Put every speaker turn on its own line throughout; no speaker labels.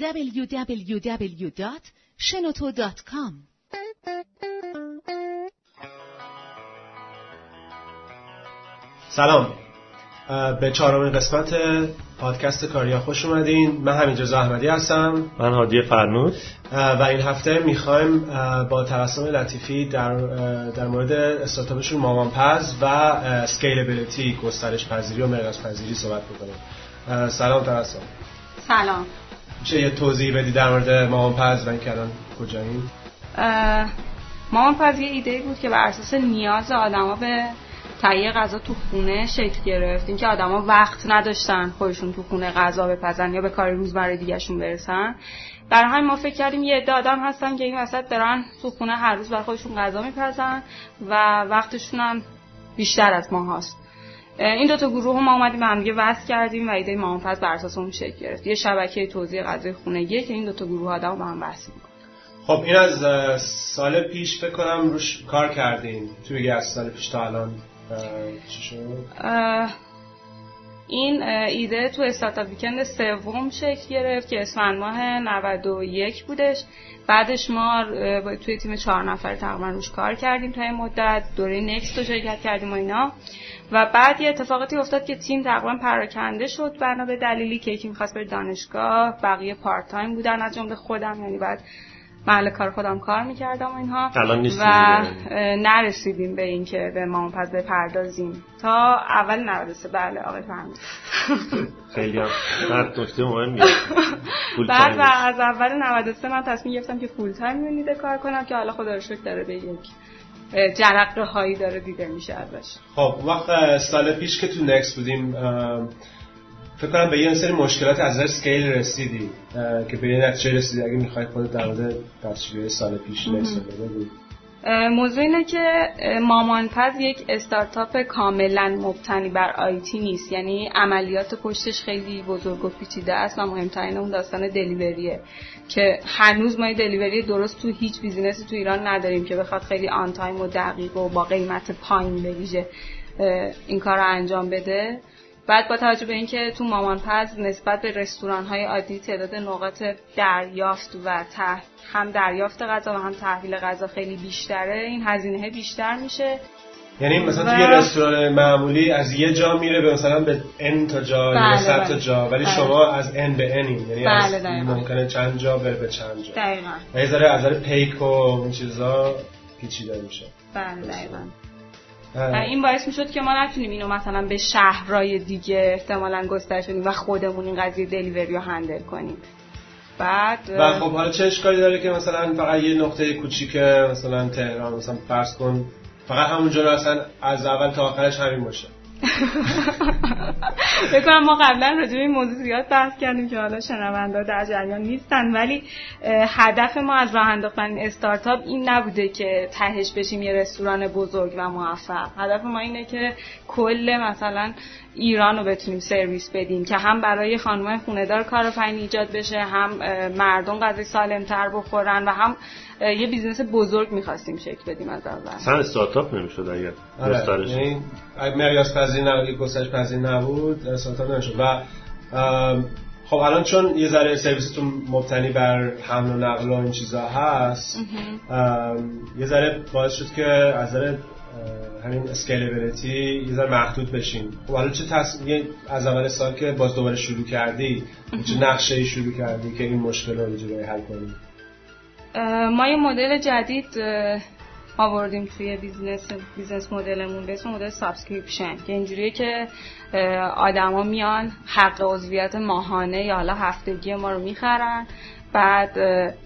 www.shenoto.com
سلام. به چهارمین قسمت پادکست کاریا خوش اومدین. من همینجا احمدی هستم.
من هادی فرنود
و این هفته می‌خوایم با توسم لطیفی در, در مورد استارتاپشون مامان پز و اسکیلبیلیتی گسترش پذیری و مقیاس پذیری صحبت بکنیم. سلام توسم
سلام.
میشه یه توضیح بدی در مورد مامان پز و اینکه الان کجاییم
یه ایده بود که بر اساس نیاز آدما به تهیه غذا تو خونه شکل گرفت. اینکه آدما وقت نداشتن خودشون تو خونه غذا بپزن یا به کار روزمره دیگهشون برسن. در همین ما فکر کردیم یه عده آدم هستن که این وسط دارن تو خونه هر روز برای خودشون غذا میپزن و وقتشون هم بیشتر از ما هست این دوتا گروه ما اومدیم به همدیگه وصل کردیم و ایده مامانپز بر اساس اون شکل گرفت. یه شبکه توزیع غذای خونگیه که این دوتا گروه آدم با هم وصل می‌کنه
خب این از سال پیش فکر کنم روش کار کردین. توی از سال پیش تا الان چی شد؟
این ایده تو استارتاپ ویکند سوم شکل گرفت که اسفند ماه 91 بودش. بعدش ما توی تیم چهار نفر تقریبا روش کار کردیم تا این مدت. دوره نکست رو شرکت کردیم و اینا. و بعد یه اتفاقاتی افتاد که تیم تقریبا پراکنده شد بنا به دلیلی که یکی می‌خواست بره دانشگاه بقیه پارت تایم بودن از جمله خودم. یعنی بعد محل کار خودم کار می‌کردم و اینها. و نرسیدیم به اینکه به مامان پس بپردازیم. تا اول 93 بله آقای فهمید.
خیلی هم. بعد نکته مهمی
بعد و از اول 93 من تصمیم گرفتم که full time رو ایده کار کنم که حالا خدا رو شکر داره به یک جرقه هایی داره دیده میشه ازش.
خب وقت سال پیش که تو نکس بودیم فکر کنم به یه سری مشکلات از نظر scale رسیدی که به یه نتیجه رسیدی. اگه می‌خواید خودت در مورد دستشویی سال پیش بگو.
موضوع اینه که مامانپز یک استارتاپ کاملا مبتنی بر IT نیست. یعنی عملیات پشتش خیلی بزرگ و پیچیده است و مهمترین اون داستان delivery ه. که هنوز ما delivery درست تو هیچ business ی تو ایران نداریم که بخواد خیلی on time و دقیق و با قیمت پایین بویژه این کار رو انجام بده. بعد با توجه به اینکه تو مامانپز نسبت به رستوران های عادی تعداد نقاط دریافت و ته هم دریافت غذا و هم تحویل غذا خیلی بیشتره این هزینه بیشتر میشه
یعنی مثلا و... توی رستوران معمولی از یه جا میره به مثلا به n تا جا بله یا صد تا بله. جا ولی بله. شما از n به n یعنی
بله از.
ممکنه چند جا بره به چند جا
دقیقاً
و یه ذره از ذره پیک و این چیزا پیچیده میشه
بله دقیقاً این باعث می‌شد که ما نتونیم اینو مثلا به شهرهای دیگه احتمالا گسترش بدیم و خودمون این قضیه دلیوری رو هندل کنیم. بعد
و خب حالا چه اشکالی داره که مثلا فقط یه نقطه کوچیک مثلا تهران مثلا فرض کن فقط همونجا رو اصلا از اول تا آخرش همین باشه.
بکنم ما قبلا راجع به این موضوع زیاد بحث کردیم که حالا شنوندا در جریان نیستن ولی هدف ما از راه انداختن این استارتاپ این نبوده که تهش بشیم یه رستوران بزرگ و موفق هدف ما اینه که کل مثلا ایران رو بتونیم سرویس بدیم که هم برای خانمای خونه‌دار کارآفرینی ایجاد بشه هم مردم غذای سالمتر بخورن و هم یه business بزرگ می‌خواستیم شکل بدیم از اول
اصلا استارتاپ نمی‌شد اگر
آره. پذیر نبود گسترش پذیر نبود استارتاپ نمی‌شد و خب الان چون یه ذره سرویستون مبتنی بر حمل و نقل و این چیزا هست یه ذره باعث شد که از ذره همین scalability یه ذره محدود بشین خب حالا چه تصمیم از اول سال که باز دوباره شروع کردی چه نقشه ای شروع کردی که این مشکل رو اینجوری حل کنی؟
ما یه مدل جدید آوردیم توی business business model مون. به اسم مدل subscription که اینجوریه که آدما میان حق عضویت ماهانه یا حالا هفتگی ما رو می‌خرن. بعد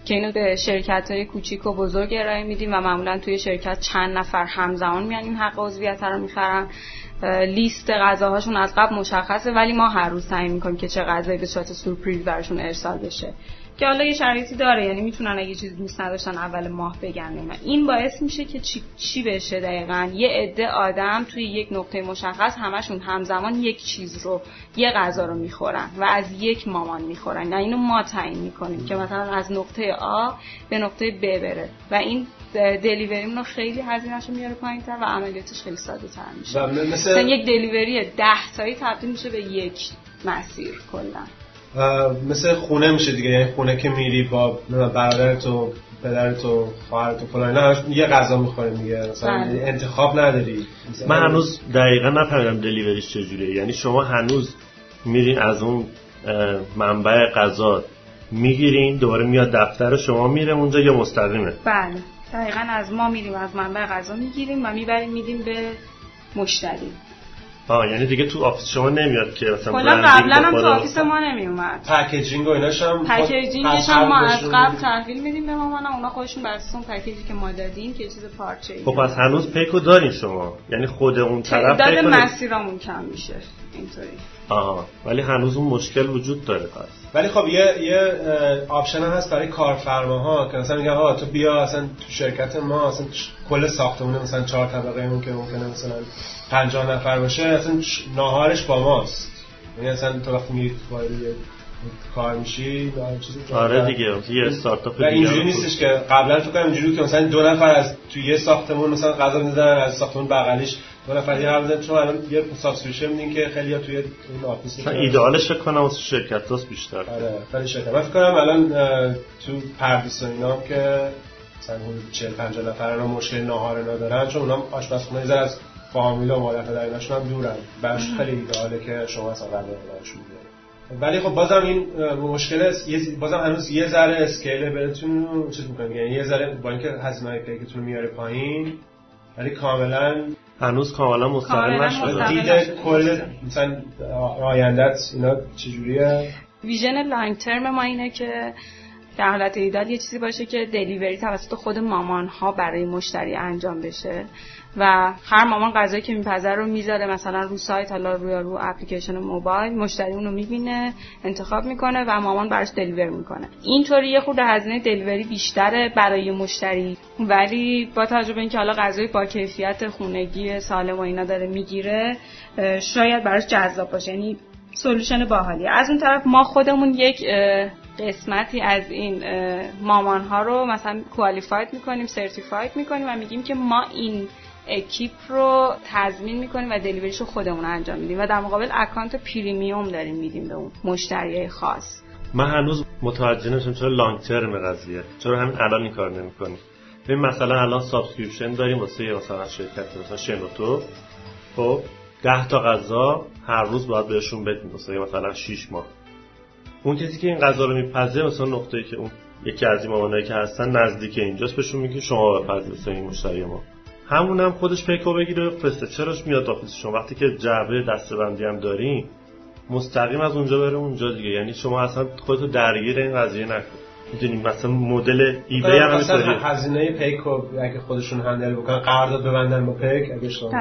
که اینو به شرکت های کوچیک و بزرگ ارائه میدیم و معمولا توی شرکت چند نفر همزمان میان این حق عضویت رو می‌خرن. لیست غذاهاشون از قبل مشخصه ولی ما هر روز تعیین می‌کنیم که چه غذایی به صورت سورپریز براشون ارسال بشه. که حالا یه شرایطی داره یعنی می‌تونن اگه چیز دوست نداشتن اول ماه بگن اینا. این باعث میشه که چی, چی بشه دقیقا؟ یه عده آدم توی یک نقطه مشخص همشون همزمان یک چیز رو یه غذا رو می‌خورن و از یک مامان می‌خورن. نه اینو ما تعیین می‌کنیم که مثلا از نقطه آ به نقطه ب بره. و این دلیوری رو خیلی هزینهش رو میاره پایین و عملیاتش خیلی ساده تر میشه
مثل...
یک دلیوری ده تایی تبدیل میشه به یک مسیر کلا.
مثل خونه میشه دیگه. یعنی خونه که میری با برادرت و پدرت و خواهرت و فلان اینا همش یه غذا می‌خوریم دیگه. مثلا
بله.
انتخاب نداری. مثلا-
من هنوز دقیقا نفهمیدم delivery ش چجوریه. یعنی شما هنوز میرین از اون منبع غذا می‌گیرین دوباره میاد دفتر شما میره اونجا یا مستقیمه؟
بله. دقیقا از ما میریم از منبع غذا می‌گیریم و می‌بریم میدیم به مشتری.
آه یعنی دیگه تو office شما نمیاد که مثلا
کلا قبلا هم تو office ما نمیومد.
packaging و ایناش هم
packaging
ش
هم ما
قبل
از قبل
میدیم.
تحویل میدیم به مامانم. اونا خودشون بر اساس اون package ی که ما دادیم که چیز پارچه
خب پس هنوز پیکو دارین شما. یعنی خود اون طرف پیکو نمی-
مسیرامون کم میشه. اینطوری.
آها. ولی هنوز اون مشکل وجود داره پس.
ولی خب یه یه option هست برای کارفرماها که مثلا میگن آقا تو بیا اصلا تو شرکت ما اصلا کل ساختمون مثلا چهار طبقه اون که ممکنه مثلا 50 نفر باشه اصلا ناهارش با ماست. یعنی اصلا تو وقتی میری وارد کار میشی
آره دیگه یه استارتاپ دیگه
اینجوری نیستش که قبلا تو کنم اینجوری که مثلا دو نفر از توی یه ساختمون مثلا غذا می‌دادن از ساختمون بغلیش دو نفر دیگه هم چون الان یه subscription میدین که خیلی توی اون
office ایدئالش فکر کنم واسه شرکت هاست بیشتر.
آره خیلی شکر من فکر کنم الان تو پردیس و اینا که مثلا حدود 40 50 نفر اینا مشکل ناهار اینا دارن چون اونا آشپزخونه زر از فامیل و مادر پدر ایناشون هم دورن. براش خیلی ایدئاله که شما اصلا براشون بیارید ولی خب بازم این مشکل است. یه- بازم هنوز یه ذره scale بهتون رو چیز می‌کنه یعنی یه ذره با اینکه هزینه پیکتون رو میاره پایین ولی کاملا
هنوز کاملا مستقل نشده
مستقل.
دید
نشده.
کل مثلا آیندت اینا چجوریه
ویژن لانگ ترم ما اینه که در حالت ایدال یه چیزی باشه که دلیوری توسط خود مامان ها برای مشتری انجام بشه و هر مامان غذایی که میپذره رو می‌ذاره مثلا رو سایت حالا روی رو اپلیکیشن موبایل مشتری اون رو می‌بینه انتخاب می‌کنه و مامان براش دلیور می‌کنه. اینطوری یه خورده هزینه دلیوری بیشتره برای مشتری. ولی با توجه به اینکه حالا غذای با کیفیت خونگی سالم و اینا داره می‌گیره شاید براش جذاب باشه. یعنی solution باحالی از اون طرف ما خودمون یک قسمتی از این مامان ها رو مثلا qualified می‌کنیم certified می‌کنیم و میگیم که ما این اکیپ رو تضمین می‌کنیم و delivery ش رو خودمون انجام میدیم و در مقابل account premium داریم میدیم به اون مشتری خاص.
من هنوز متوجه نشدم چرا long term قضیه چرا همین الان این کار نمی‌کنی؟ ببین مثلا الان subscription داریم واسه مثلا شرکت مثلا شنوتو خب 10 تا غذا هر روز باید بهشون بدیم مثلا 6 ماه. اون کسی که این غذا رو میپزه مثلا نقطه‌ای که اون یکی از این مامانایی که هستن نزدیک اینجاست بهشون میگه شما بپذیر مثلا این مشتری ما. همون هم خودش پیکو بگیره بفرسته چراش میاد office شما؟ وقتی که جعبه بسته‌بندی هم دارین مستقیم از اونجا بره اونجا دیگه. یعنی شما اصلا خودتو درگیر این قضیه نکن. می‌دونیم مثلا مدل eBay هم
مثلا هزینه پیک رو اگه خودشون handle بکنن قرارداد ببندن با پیک اگه اشتباه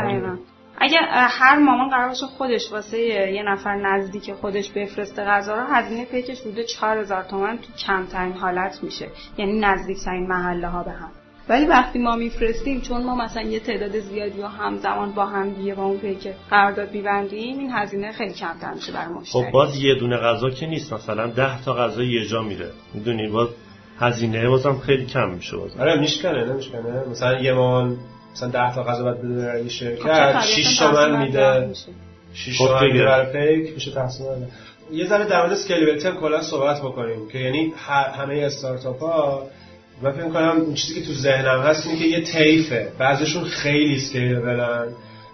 اه، هر مامان قرار باشه خودش واسه یه نفر نزدیک خودش بفرسته غذا رو هزینه پیکش بوده 4000 تومن تو کمترین حالت میشه. یعنی نزدیک ترین محله ها به هم. ولی وقتی ما میفرستیم چون ما مثلا یه تعداد زیادی و همزمان با هم دیگه با اون پیک قرارداد میبندیم این هزینه خیلی کمتر میشه برای مشتری.
خب باز یه دونه غذا که نیست مثلا 10 تا غذا یه جا میره. می‌دونی؟ باز هزینه بازم خیلی کم میشه باز
آره میشکنه نمیشکنه؟ مثلا یه مان مثلا 10 تا غذا باید بده برای یه
خب
شرکت
طبیعتاً
6
تقسیم
تومن میده
ده میشه.
6
خب
تومن برای پیک میشه تقسیم. یه ذره در مورد scalability هم کلا صحبت بکنیم که یعنی همه استارتاپ ها من فکر کنم اون چیزی که تو ذهنم هست اینه که یه طیفه. بعضیشون خیلی scalable ن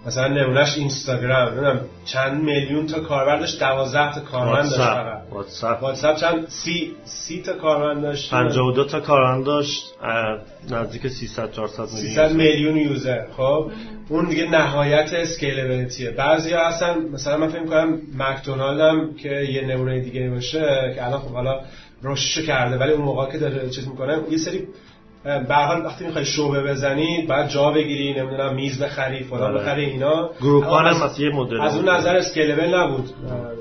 مثلا نمونهش اینستاگرام. نمی‌دونم چند میلیون تا کاربر داشت 12 تا کارمند داشت فقط.
واتساپ واتساپ
چند سی سی تا کارمند داشت؟
52 تا کارمند داشت نزدیک 300 400
300
میلیون
میلیون user. خب اون دیگه نهایت scalability ه بعضیا هستن مثلا من فکر کنم مکدونالد هم که یه نمونه دیگه باشه که الان خب حالا رشدشو کرده ولی اون موقع که داره چیز می‌کنه یه سری به هر حال وقتی می‌خوای شعبه بزنی بعد جا بگیری نمی‌دونم میز بخری فلان
آره.
بخری اینا.
گروپان هم یه مدل
از اون نظر scalable نبود.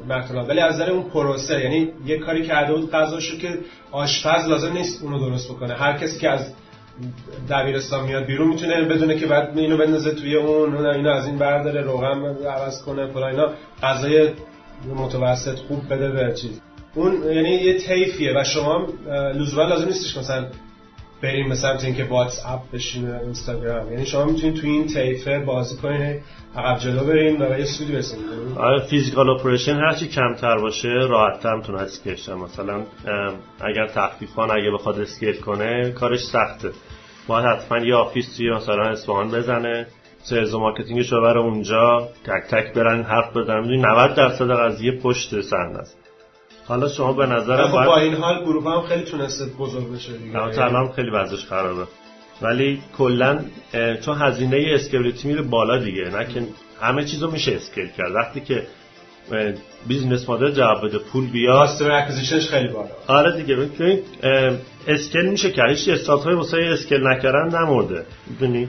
مکدونالد ولی از نظر اون پروسه یعنی یه کاری کرده بود غذاشو که آشپز لازم نیست اونو درست بکنه. هر کسی که از دبیرستان میاد بیرون می‌تونه بدونه که بعد اینو بندازه توی اون اون اینو از این برداره روغن عوض کنه فلان اینا. غذای متوسط خوب بده به چیز. اون یعنی یه طیفیه و شما لزوما لازم نیستش مثلا بریم مثلا اینکه واتس اپ بشین اینستاگرام. یعنی شما می‌تونید تو این طیفه بازی کنید عقب جلو بریم و یه سودی برسیم.
آره physical operation هرچی کمتر باشه راحت‌تر می‌تونه scale مثلا اگر تخفیفان اگه بخواد scale کنه کارش سخته. باید حتما یه office توی مثلا اصفهان بزنه. sales و marketing ش رو بره اونجا تک تک برن حرف بزنن. می‌دونی 90 درصد قضیه پشت صحنه است حالا شما به نظر
خب با این حالا گروپان هم خیلی تونسته بزرگ بشه دیگه.
الان خیلی وضعش خرابه. ولی کلا چون هزینه scalability میره بالا دیگه نه که همه چیزو میشه scale کرد. وقتی که business model جواب بده پول بیاد.
customer acquisition ش خیلی بالا.
آره دیگه ببین scale میشه کرد هیچ استارت های واسه scale نکردن نمرده می‌دونی؟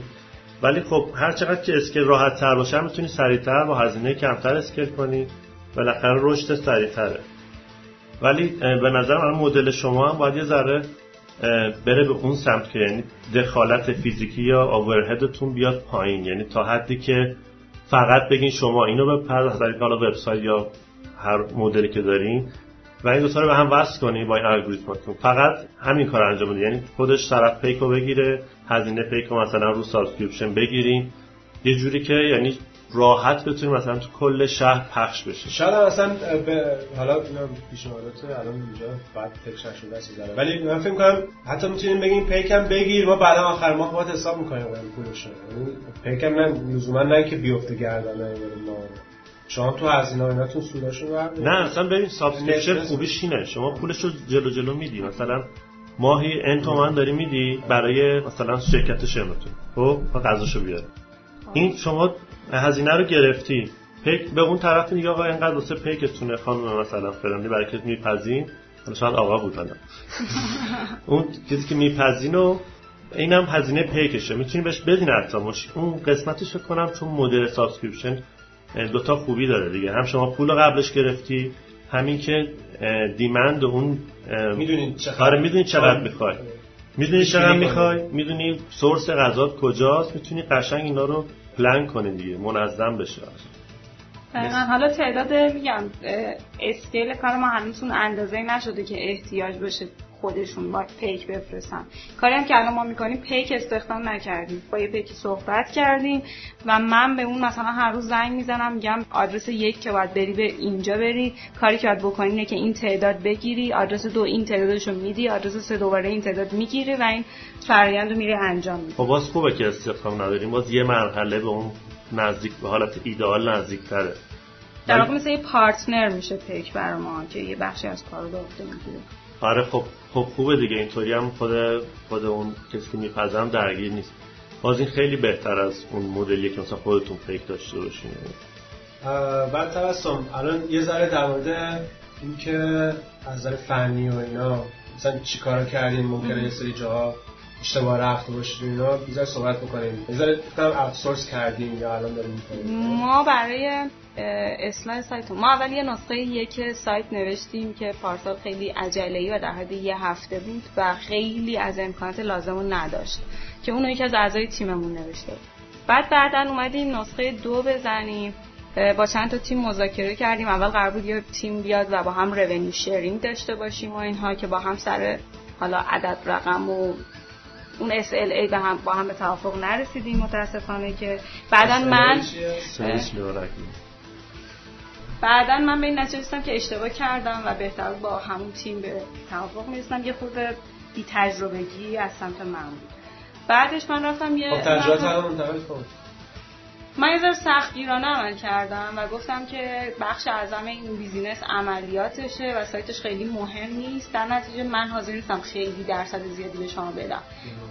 ولی خب هر چقدر که scale راحت تر باشه می‌تونی سریعتر با هزینه کمتر scale کنی. بالاخره رشد سریعتره. ولی به نظر من مدل شما هم باید یه ذره بره به اون سمت که یعنی دخالت فیزیکی یا overhead تون بیاد پایین. یعنی تا حدی که فقط بگین شما اینو به از طریق حالا وبسایت یا هر مدلی که دارین و این دو رو به هم وصل کنی با این الگوریتمتون فقط همین کار انجام بده یعنی خودش طرف پیکو بگیره هزینه پیکو مثلا رو subscription بگیرین. یه جوری که یعنی راحت بتونیم مثلا تو کل شهر پخش بشه.
شاید اصلا به حالا اینا پیشنهادات الان اینجا بعد فکر نشده است ولی من فکر کنم حتی می‌تونیم بگیم پیکم بگیر ما بعدا آخر ماه باید حساب می‌کنیم اون پولش یعنی پیکم نه لزوما نه که بیفته گردن ما. شما تو هزینه ایناتون سوداشو
نه اصلا ببین سابسکریپشن خوبیش اینه. شما پولش رو جلو جلو میدی. مثلا ماهی ان تومن داری میدی برای مثلا شرکت شمتون خب غذاشو بیاره این شما هزینه رو گرفتی. پیک به اون طرف دیگه آقا اینقدر واسه پیکتونه خانم مثلا فرندی برای که میپذین. شاید آقا بودن اون چیزی که میپذین و اینم هزینه پیکشه. می‌تونی بهش بدین ارتامش اون قسمتش کنم چون مدل subscription دوتا خوبی داره دیگه. هم شما پول قبلش گرفتی همین که demand اون
می‌دونین چقدر
آره می‌دونی چقدر می‌خوای. می‌دونی چقدر می‌خوای. می‌دونی source غذا کجاست. می‌تونی قشنگ اینا رو پلان کنه دیگه منظم بشه.
حالا تعداد میگم scale کار ما هنوزون اندازه نشده که احتیاج بشه خودشون با پیک بفرستن. کاری هم که الان ما می‌کنیم پیک استخدام نکردیم. با یه پیکی صحبت کردیم و من به اون مثلا هر روز زنگ می‌زنم میگم آدرس یک که باید بری به اینجا بری. کاری که باید بکنی اینه که این تعداد بگیری آدرس دو این تعدادشو میدی آدرس سه دوباره این تعداد می‌گیری و این فرآیند رو میره انجام میدی.
خب باز خوبه که استخدام نداریم. باز یه مرحله به اون نزدیک به حالت ایدئال نزدیک تره
در واقع مثل یه پارتنر میشه پیک برای ما که یه بخشی از کار رو به می‌گیره.
آره خب خب خوبه دیگه اینطوری هم خود خود اون کسی که میپذم درگیر نیست. باز این خیلی بهتر از اون مدلی که مثلا خودتون فکر داشته باشین.
بعد توسم الان یه ذره در مورد اینکه از نظر فنی و اینا مثلا چیکارا کردین؟ ممکنه یه سری جاها اشتباه رفته باشید اینا بیزار صحبت بکنیم. بیزار گفتم اوتسورس کردیم یا الان داریم
ما برای اصلاح سایت ما اول یه نسخه یک سایت نوشتیم که پارسال خیلی عجله‌ای و در حد یه هفته بود و خیلی از امکانات لازم نداشت که اونو یکی از اعضای تیممون نوشته. بعد بعدا اومدیم نسخه دو بزنیم با چند تا تیم مذاکره کردیم. اول قرار بود یه تیم بیاد و با هم رونیو شیرینگ داشته باشیم و اینها که با هم سر حالا عدد رقم و اون SLA به هم با هم به توافق نرسیدیم متاسفانه که بعدا من بعدا من به این نتیجه که اشتباه کردم و بهتر با همون تیم به توافق می‌رسیدم. یه خود بی تجربگی از سمت من بود. بعدش من رفتم یه
خب
من یه ذره سختگیرانه عمل کردم و گفتم که بخش اعظم این بیزینس عملیاتشه و سایتش خیلی مهم نیست. در نتیجه من حاضر نیستم خیلی درصد زیادی به شما بدم.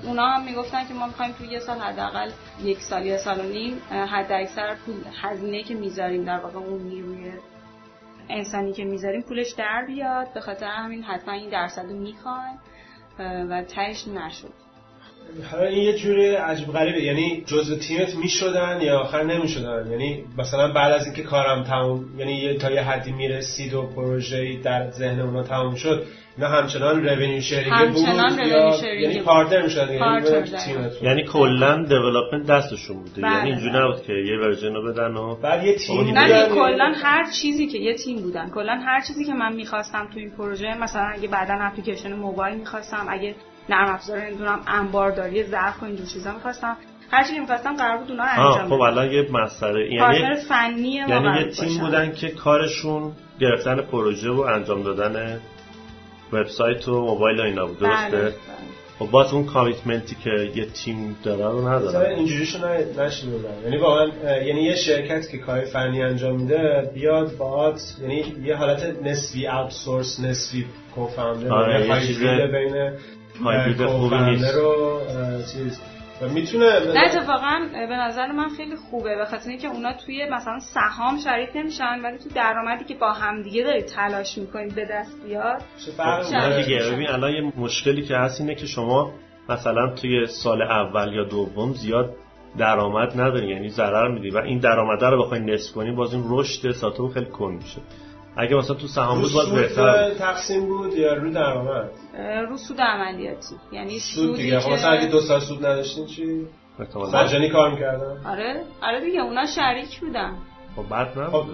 اونا هم می‌گفتن که ما می‌خوایم توی یه سال حداقل یک سال یا سال و نیم حد اکثر پول هزینه که می‌ذاریم در واقع اون نیروی انسانی که می‌ذاریم پولش در بیاد. به خاطر همین حتما این درصد رو می‌خوایم و تهش نشد.
حالا این یه جوری عجب غریبه. یعنی جزء تیمت می‌شدن یا آخر نمی‌شدن؟ یعنی مثلا بعد از اینکه کارم تموم یعنی تا یه حدی می‌رسید و پروژه در ذهن اونا تموم شد نه همچنان revenue sharing بود یعنی partner می‌شدن؟
یعنی یعنی کلا development دستشون بوده. بله. یعنی اینجوری نبود که یه version رو بدن و
بعد یه تیم
نه کلا هر چیزی که یه تیم بودن کلا هر چیزی که من می‌خواستم تو این پروژه مثلا اگه بعدا اپلیکیشن موبایل می‌خواستم اگه نرم افزار نمی‌دونم انبارداری ظرف و اینجور چیزا می‌خواستم. هر چی که می‌خواستم قرار بود اونا انجام
خب الان یه مسئله
یعنی فنی
یعنی یه تیم بودن که کارشون گرفتن پروژه و انجام دادن وبسایت و موبایل و اینا بود درسته؟ بله، بله. خب باز اون کامیتمنتی که یه تیم داره رو نداره
اینجوریشو نشنیدم یعنی واقعا یعنی یه شرکت که کار فنی انجام میده بیاد باهات یعنی یه حالت نسبی اوتسورس نسبی کوفاندر
آره یه چیز بین هایبرید خوبی نیست.
رو چیز. می‌تونه
نه اتفاقا به نظر من خیلی خوبه به خاطر اینکه اونا توی مثلا سهام شریک نمیشن ولی تو درآمدی که با هم دیگه دارید تلاش می‌کنید به دست بیاد
خب، دیگه ببین الان یه مشکلی که هست اینه که شما مثلا توی سال اول یا دوم زیاد درآمد نداری یعنی ضرر میدی و این درآمد رو بخوای نصف کنی باز این رشد ساتو خیلی کند میشه. اگه مثلا تو سهام بود باز بهتر
تقسیم بود یا رو درآمد؟
رو سود عملیاتی. یعنی
سود دیگه. خب مثلا اگه دو سال سود نداشتین چی؟ مجانی کار می‌کردن.
آره آره دیگه اونا شریک بودن.
خب بعد نه
خب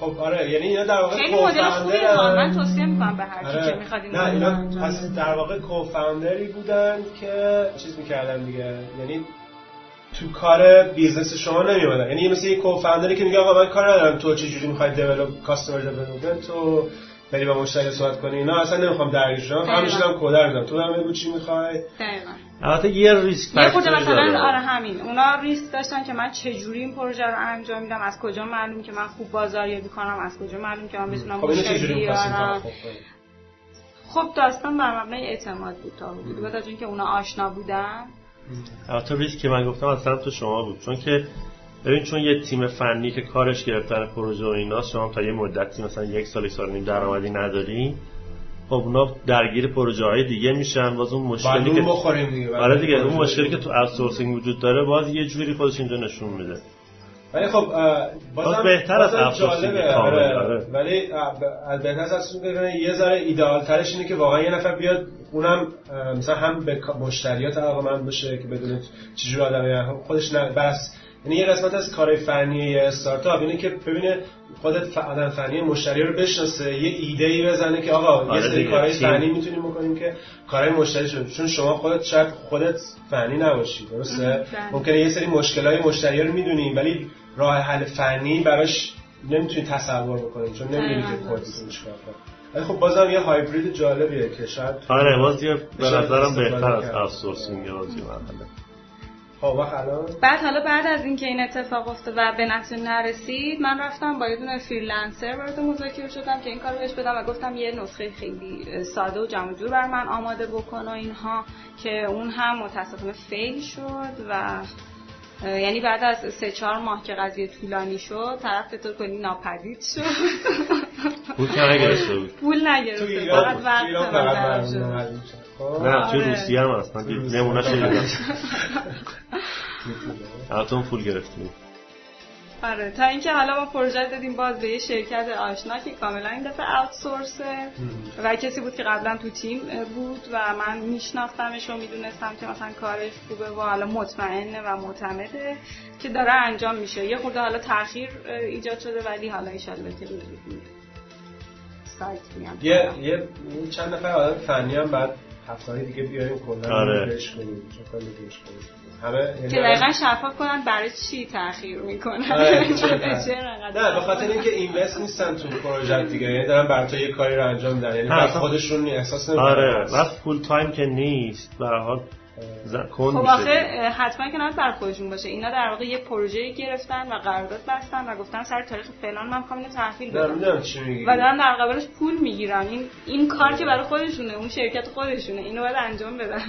خب آره یعنی اینا در واقع
خیلی مدل خوبی من توصیه می‌کنم به هر آره. که می‌خواد
نه اینا پس در واقع cofounder ی بودن که چیز می‌کردن دیگه. یعنی تو کار business شما نمیومدن یعنی مثل یه cofounder ی که میگه آقا من کار ندارم. تو چه جوری می‌خوای develop customer development تو بری با مشتری صحبت کنی؟ اینا اصلا نمی‌خوام درگیر شم فقط میشم کدر میدم. تو هم بگو چی می‌خوای.
دقیقاً.
البته یه ریسک
یه خود مثلا آره همین. اونا ریسک داشتن که من چه جوری این پروژه رو انجام میدم از کجا معلوم که من خوب بازاریابی کنم از کجا معلوم که من بتونم
خب مشتری بیارم.
خب داستان بر مبنای اعتماد بود تا حدودی بعد از اینکه اونا آشنا بودن.
البته ریسک که من گفتم از تو شما بود. چون که ببین چون یه تیم فنی که کارش گرفتن پروژه و اینا شما تا یه مدتی مثلا یک سال یک سال نیم درآمدی نداری خب اونا درگیر پروژه های دیگه میشن. باز اون مشکلی که
بخوریم دیگه
آره دیگه اون مشکلی که تو اوتسورسینگ وجود داره باز یه جوری خودش اینجا نشون میده.
ولی خب
بازم بهتر از اوتسورسینگ کامل
آره. آره. ولی بهتر از یه ذره ایدئال ترش اینه که واقعا یه نفر بیاد اونم مثلا هم به مشتریات علاقه بشه که بدونه چجور آدمی خودش نه بس. یعنی یه قسمت از کار فنی استارتاپ. اینه که ببینه خودت آدم فنی مشتری رو بشناسه یه ایده ای بزنه که آقا یه آره سری کارهای فنی می‌تونیم بکنیم که کارهای مشتری شد. چون شما خودت شاید خودت فنی نباشی درسته؟ بله. ممکنه یه سری مشکلای مشتری رو می‌دونیم ولی راه حل فنی براش نمی‌تونی تصور بکنیم چون نمی‌دونی که کدتون چیکار ولی خب بازم یه هایبرید جالبیه که شاید
آره باز به نظرم بهتر از آوتسورسینگ یا
خب
بعد حالا بعد از اینکه این اتفاق افتاد و به نتیجه نرسید من رفتم با یه دونه فریلنسر وارد مذاکره شدم که این کارو بهش بدم و گفتم یه نسخه خیلی ساده و جمع جور بر من آماده بکن و اینها که اون هم متاسفانه فیل شد و یعنی بعد از سه چهار ماه که قضیه طولانی شد طرف طور کلی ناپدید شد.
پول که نگرفته بود.
پول نگرفته فقط وقت
نه توی روسیه هم من نمونه شده البته پول گرفتیم
آره تا اینکه حالا ما پروژه دادیم باز به یه شرکت آشنا که کاملا این دفعه اوتسورسه و کسی بود که قبلا تو تیم بود و من میشناختمش و می‌دونستم که مثلا کارش خوبه و حالا مطمئنه و معتمده که داره انجام میشه. یه خورده حالا تاخیر ایجاد شده ولی حالا ایشالله که
سایت میام یه یه چند نفر آدم فنی هم بعد هفته دیگه بیاریم کلا آره. کنیم؟
همه یعنی که دقیقا شفاف کنن برای چی تاخیر می‌کنن؟
آره، نه؟ به خاطر اینکه اینوست نیستن تو پروژه دیگه. یعنی دارن برای تو یه کاری رو انجام میدن. یعنی بر خودشون احساس نمی‌کنن.
آره وقت فول تایم که نیست به حال
خب آخه حتما که نه بر خودشون باشه. اینا در واقع یه پروژه گرفتن و قرارداد بستن و گفتن سر تاریخ فلان من می‌خوام اینو تحویل بدم. و دارن در قبالش پول می‌گیرن. این این کار که برای خودشونه اون شرکت خودشونه. اینو باید انجام بدن.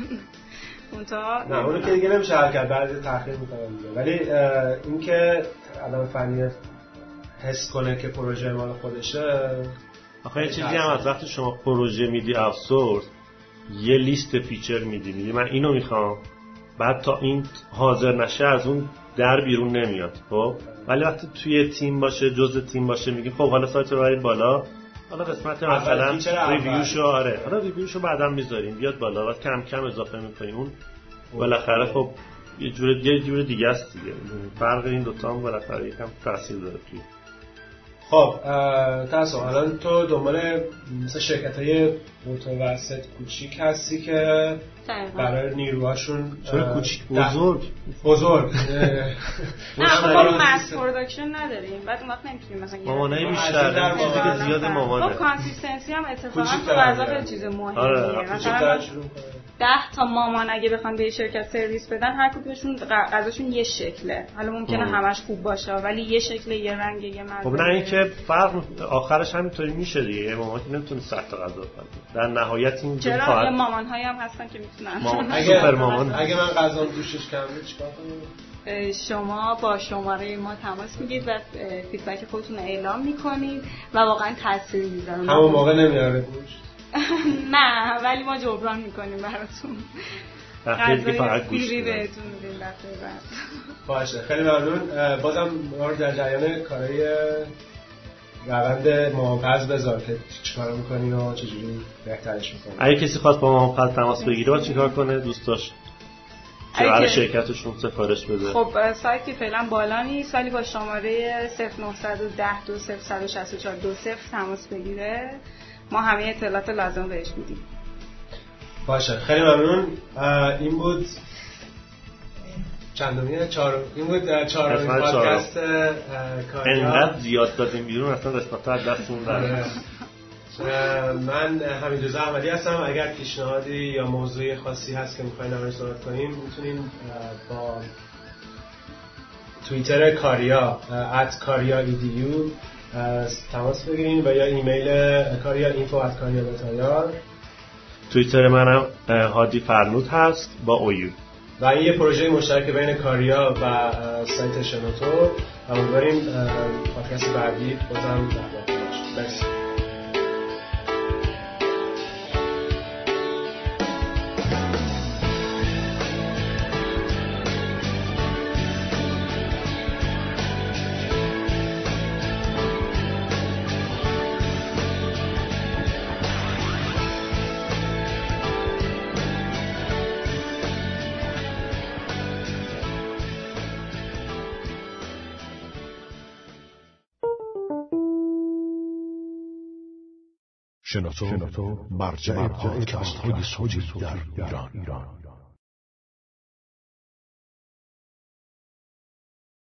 نه اونو که دیگه نمیشه حل کرد بعد تاخیر می‌کنن دیگه. ولی اینکه آدم فنی حس کنه که پروژه مال خودشه
آخه یه چیزی هم از وقتی شما پروژه میدی outsource یه لیست feature میدی. میگی من اینو می‌خوام بعد تا این حاضر نشه از اون در بیرون نمیاد خب؟ ولی وقتی توی تیم باشه جزء تیم باشه میگی خب حالا سایت رو برید بالا. حالا قسمت مثلا ریویوشو آره. حالا ریویوشو بعدا می‌ذاریم. بیاد بالا. و کم کم اضافه می‌کنیم. اون بالاخره خب یه جور یه جور دیگه است دیگه. فرق این دوتا هم بالاخره یکم تاثیر داره توی
خب تاسو الان تو دنبال مثل شرکت های متوسط کوچیک هستی که برای نیروهاشون
چرا کوچیک؟ بزرگ.
بزرگ.
نه ما مس پروداکشن نداریم. بعد اون وقت نمی‌تونیم مثلا
مامانای بیشتر در دیگه زیاد مامانه.
خب consistency هم اتفاقا تو خیلی چیز مهمیه
آره.
مثلا ده تا مامان اگه بخوان به شرکت سرویس بدن هر کدومشون غذاشون یه شکله. حالا ممکنه همش خوب باشه ولی یه شکل یه رنگ یه مزه.
خب نه اینکه فرق آخرش همینطوری میشه دیگه. یه مامان که نمی‌تونه 100 تا غذا کنه. در نهایت این
چرا. یه مامان هایی هم هستن که می‌تونن.
اگه سوپر مامان. اگه من غذام دوشش کم چیکار کنم؟
شما با شماره ما تماس می‌گیرید و فیدبک خودتون اعلام می‌کنید و واقعا تاثیر می‌ذاره.
همون موقع نمیاره گوشت.
نه ولی ما جبران می‌کنیم براتون.
خیلی فقط گوش
بهتون میدیم دفعه بعد.
باشه خیلی ممنون. بازم ما در جریان کارهای روند محافظ بذار که چیکار می‌کنی و چجوری بهترش می‌کنی.
اگه کسی خواست با محافظ تماس بگیره چیکار کنه؟ دوست داشت. که شرکتشون سفارش بده؟
خب سایتی فعلا بالا نیست ولی با شماره 0910 2164 20 تماس بگیره. ما همه اطلاعات لازم بهش میدیم.
باشه خیلی ممنون. این بود چندمیه چهار این بود چهارمین پادکست
کاریا انقدر زیاد دادیم بیرون اصلا قسمت از دستمون
آره. من حمید احمدی هستم. اگر پیشنهادی یا موضوع خاصی هست که می‌خواین در صحبت کنیم می‌تونین با توییتر کاریا ات کاریا ایدیو تماس بگیرین و یا ایمیل کاریا اینفو ات کاریا
توییتر منم هادی فرنود هست با اویو.
و این یه پروژه مشترک بین کاریا و سایت شنوتو. امیدواریم پادکست بعدی بازم در مرسی.
شنوتو مرجع پادکست های صوتی در ایران.